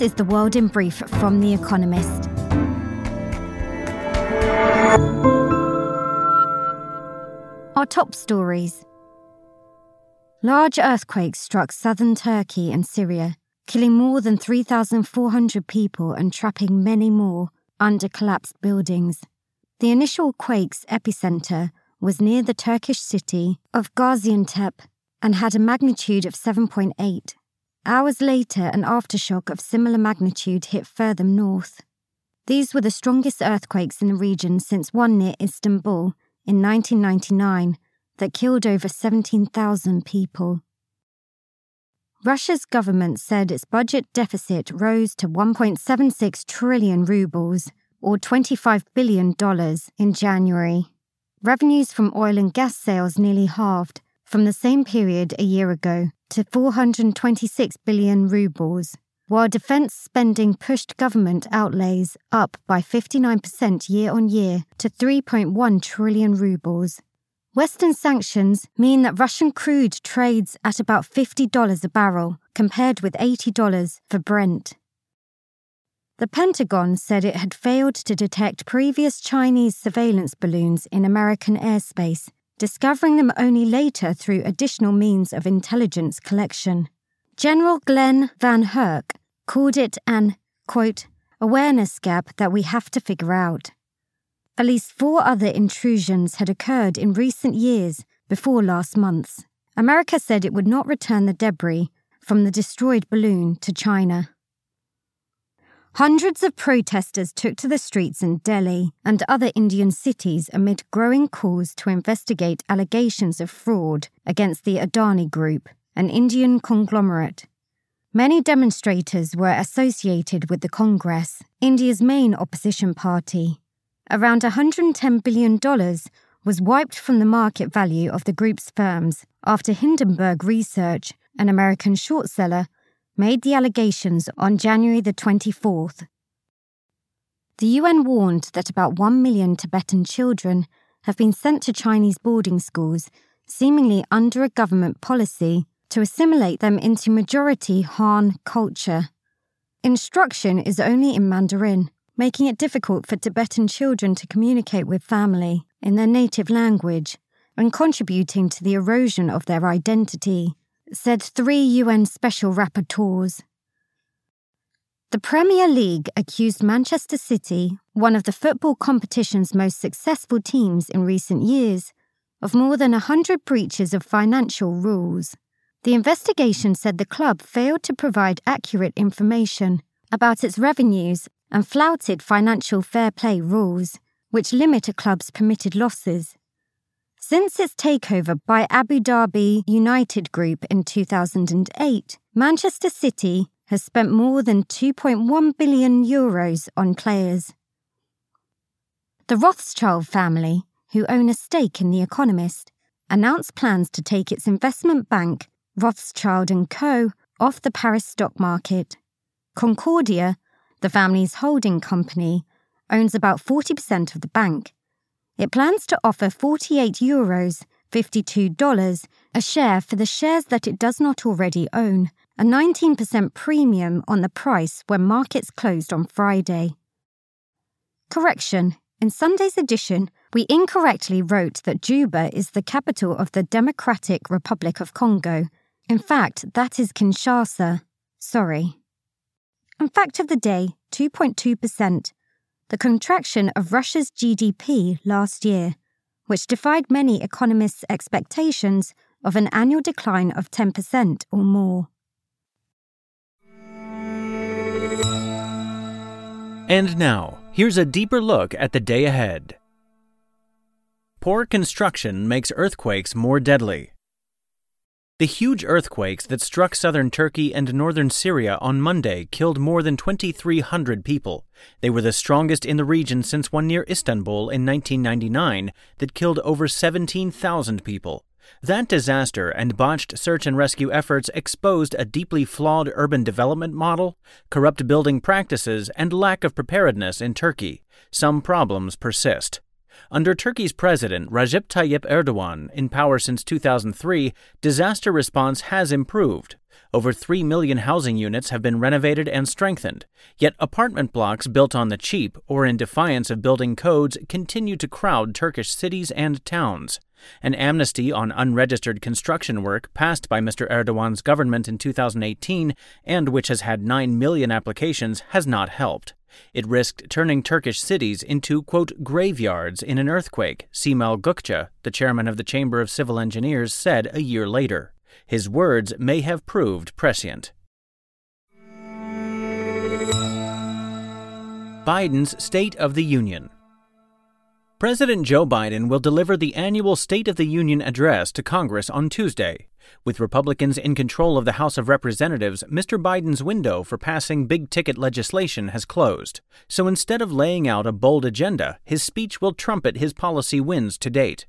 Is the world in brief from The Economist. Our top stories. Large earthquakes struck southern Turkey and Syria, killing more than 3,400 people and trapping many more under collapsed buildings. The initial quake's epicenter was near the Turkish city of Gaziantep and had a magnitude of 7.8. Hours later, an aftershock of similar magnitude hit further north. These were the strongest earthquakes in the region since one near Istanbul in 1999 that killed over 17,000 people. Russia's government said its budget deficit rose to 1.76 trillion rubles, or $25 billion, in January. Revenues from oil and gas sales nearly halved from the same period a year ago to 426 billion rubles, while defense spending pushed government outlays up by 59% year on year to 3.1 trillion rubles. Western sanctions mean that Russian crude trades at about $50 a barrel, compared with $80 for Brent. The Pentagon said it had failed to detect previous Chinese surveillance balloons in American airspace, discovering them only later through additional means of intelligence collection. General Glen VanHerck called it an, quote, awareness gap that we have to figure out. At least four other intrusions had occurred in recent years before last month's. America said it would not return the debris from the destroyed balloon to China. Hundreds of protesters took to the streets in Delhi and other Indian cities amid growing calls to investigate allegations of fraud against the Adani Group, an Indian conglomerate. Many demonstrators were associated with the Congress, India's main opposition party, around $110 billion was wiped from the market value of the group's firms after Hindenburg Research, an American short seller, made the allegations on January the 24th. The UN warned that about 1 million Tibetan children have been sent to Chinese boarding schools, seemingly under a government policy to assimilate them into majority Han culture. Instruction is only in Mandarin, making it difficult for Tibetan children to communicate with family in their native language and contributing to the erosion of their identity, said three UN special rapporteurs. The Premier League accused Manchester City, one of the football competition's most successful teams in recent years, of more than 100 breaches of financial rules. The investigation said the club failed to provide accurate information about its revenues and flouted financial fair play rules, which limit a club's permitted losses. Since its takeover by Abu Dhabi United Group in 2008, Manchester City has spent more than 2.1 billion euros on players. The Rothschild family, who own a stake in The Economist, announced plans to take its investment bank, Rothschild & Co., off the Paris stock market. Concordia, the family's holding company owns about 40% of the bank. It plans to offer 48 euros, $52 a share for the shares that it does not already own, a 19% premium on the price when markets closed on Friday. Correction. In Sunday's edition, we incorrectly wrote that Juba is the capital of the Democratic Republic of Congo. In fact, that is Kinshasa. Sorry. And fact of the day 2.2%, the contraction of Russia's GDP last year, which defied many economists' expectations of an annual decline of 10% or more. And now, here's a deeper look at the day ahead. Poor construction makes earthquakes more deadly. The huge earthquakes that struck southern Turkey and northern Syria on Monday killed more than 2,300 people. They were the strongest in the region since one near Istanbul in 1999 that killed over 17,000 people. That disaster and botched search and rescue efforts exposed a deeply flawed urban development model, corrupt building practices, and lack of preparedness in Turkey. Some problems persist. Under Turkey's president Recep Tayyip Erdogan, in power since 2003, disaster response has improved. Over 3 million housing units have been renovated and strengthened, yet apartment blocks built on the cheap or in defiance of building codes continue to crowd Turkish cities and towns. An amnesty on unregistered construction work passed by Mr. Erdogan's government in 2018 and which has had 9 million applications has not helped. It risked turning Turkish cities into, quote, graveyards in an earthquake, Cemal Gökçe, the chairman of the Chamber of Civil Engineers, said a year later. His words may have proved prescient. Biden's State of the Union President Joe Biden will deliver the annual State of the Union address to Congress on Tuesday. With Republicans in control of the House of Representatives, Mr. Biden's window for passing big ticket legislation has closed. So instead of laying out a bold agenda, his speech will trumpet his policy wins to date.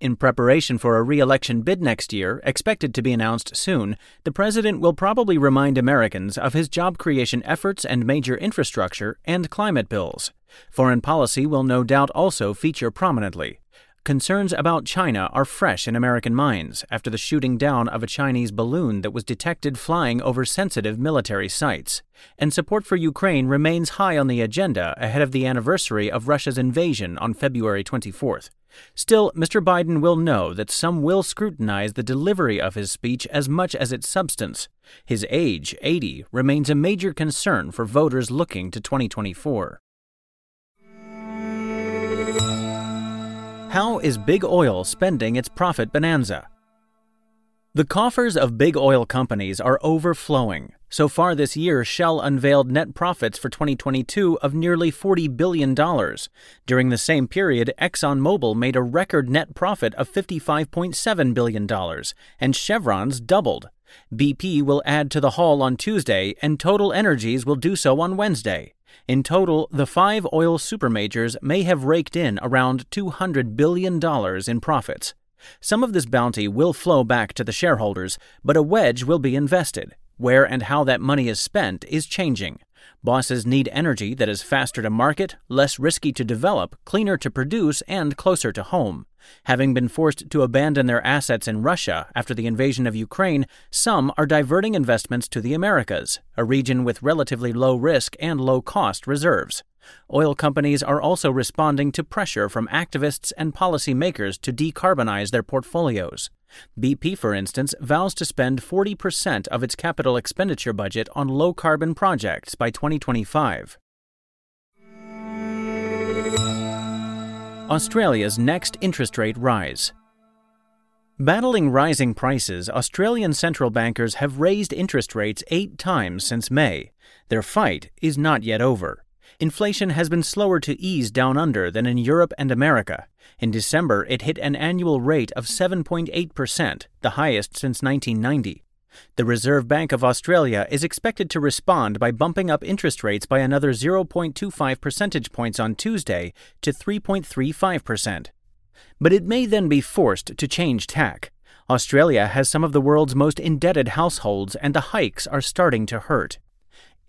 In preparation for a re election bid next year, expected to be announced soon, the president will probably remind Americans of his job creation efforts and major infrastructure and climate bills. Foreign policy will no doubt also feature prominently. Concerns about China are fresh in American minds after the shooting down of a Chinese balloon that was detected flying over sensitive military sites. And support for Ukraine remains high on the agenda ahead of the anniversary of Russia's invasion on February 24th. Still, Mr. Biden will know that some will scrutinize the delivery of his speech as much as its substance. His age, 80, remains a major concern for voters looking to 2024. How is Big Oil spending its profit bonanza? The coffers of big oil companies are overflowing. So far this year, Shell unveiled net profits for 2022 of nearly $40 billion. During the same period, ExxonMobil made a record net profit of $55.7 billion, and Chevron's doubled. BP will add to the haul on Tuesday, and Total Energies will do so on Wednesday. In total, the five oil supermajors may have raked in around $200 billion in profits. Some of this bounty will flow back to the shareholders, but a wedge will be invested. Where and how that money is spent is changing. Bosses need energy that is faster to market, less risky to develop, cleaner to produce, and closer to home. Having been forced to abandon their assets in Russia after the invasion of Ukraine, some are diverting investments to the Americas, a region with relatively low risk and low cost reserves. Oil companies are also responding to pressure from activists and policymakers to decarbonize their portfolios. BP, for instance, vows to spend 40% of its capital expenditure budget on low carbon projects by 2025. Australia's next interest rate rise. Battling rising prices, Australian central bankers have raised interest rates eight times since May. Their fight is not yet over inflation has been slower to ease down under than in Europe and America. In December, it hit an annual rate of 7.8%, the highest since 1990. The Reserve Bank of Australia is expected to respond by bumping up interest rates by another 0.25 percentage points on Tuesday to 3.35%. But it may then be forced to change tack. Australia has some of the world's most indebted households, and the hikes are starting to hurt.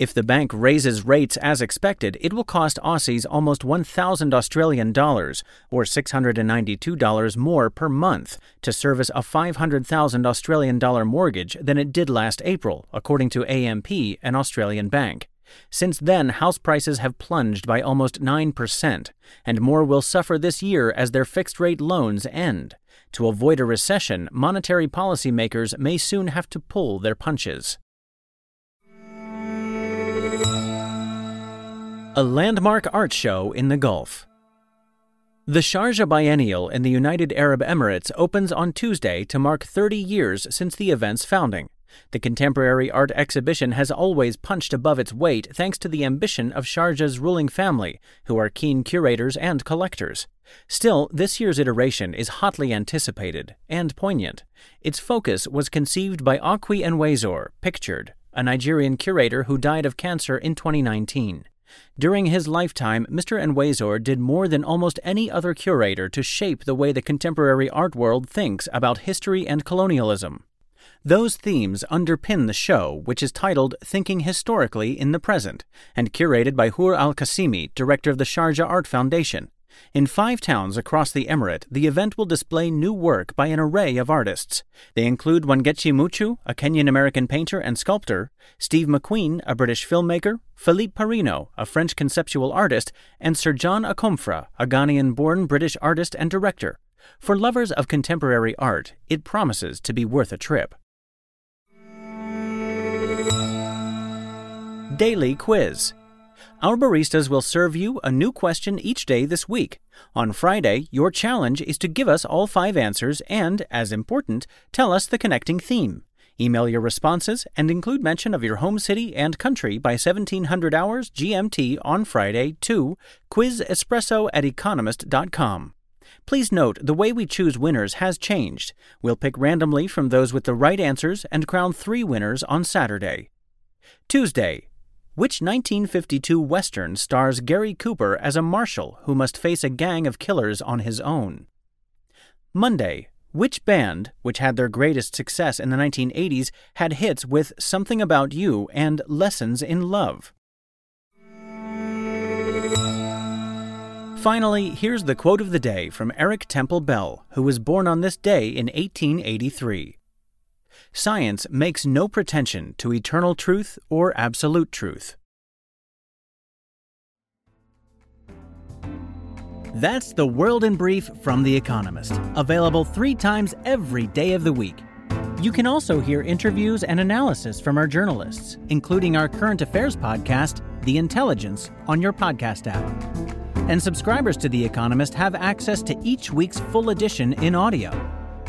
If the bank raises rates as expected, it will cost Aussies almost 1,000 Australian dollars, or $692 more per month, to service a 500,000 Australian dollar mortgage than it did last April, according to AMP, an Australian bank. Since then, house prices have plunged by almost 9%, and more will suffer this year as their fixed rate loans end. To avoid a recession, monetary policymakers may soon have to pull their punches. A landmark art show in the Gulf. The Sharjah Biennial in the United Arab Emirates opens on Tuesday to mark 30 years since the event's founding. The contemporary art exhibition has always punched above its weight thanks to the ambition of Sharjah's ruling family, who are keen curators and collectors. Still, this year's iteration is hotly anticipated and poignant. Its focus was conceived by Okwui Enwezor, pictured, a Nigerian curator who died of cancer in 2019. During his lifetime, Mr. Enwezor did more than almost any other curator to shape the way the contemporary art world thinks about history and colonialism. Those themes underpin the show, which is titled Thinking Historically in the Present and curated by Hoor Al Qasimi, director of the Sharjah Art Foundation. In five towns across the Emirate, the event will display new work by an array of artists. They include Wangechi Mutu, a Kenyan American painter and sculptor, Steve McQueen, a British filmmaker, Philippe Parreno, a French conceptual artist, and Sir John Akomfrah, a Ghanaian born British artist and director. For lovers of contemporary art, it promises to be worth a trip. Daily Quiz our baristas will serve you a new question each day this week. On Friday, your challenge is to give us all five answers and, as important, tell us the connecting theme. Email your responses and include mention of your home city and country by 1700 hours GMT on Friday to quizespresso at economist.com. Please note the way we choose winners has changed. We'll pick randomly from those with the right answers and crown three winners on Saturday. Tuesday, which 1952 Western stars Gary Cooper as a marshal who must face a gang of killers on his own? Monday. Which band, which had their greatest success in the 1980s, had hits with Something About You and Lessons in Love? Finally, here's the quote of the day from Eric Temple Bell, who was born on this day in 1883 science makes no pretension to eternal truth or absolute truth. That's the World in Brief from The Economist, available three times every day of the week. You can also hear interviews and analysis from our journalists, including our current affairs podcast, The Intelligence, on your podcast app. And subscribers to The Economist have access to each week's full edition in audio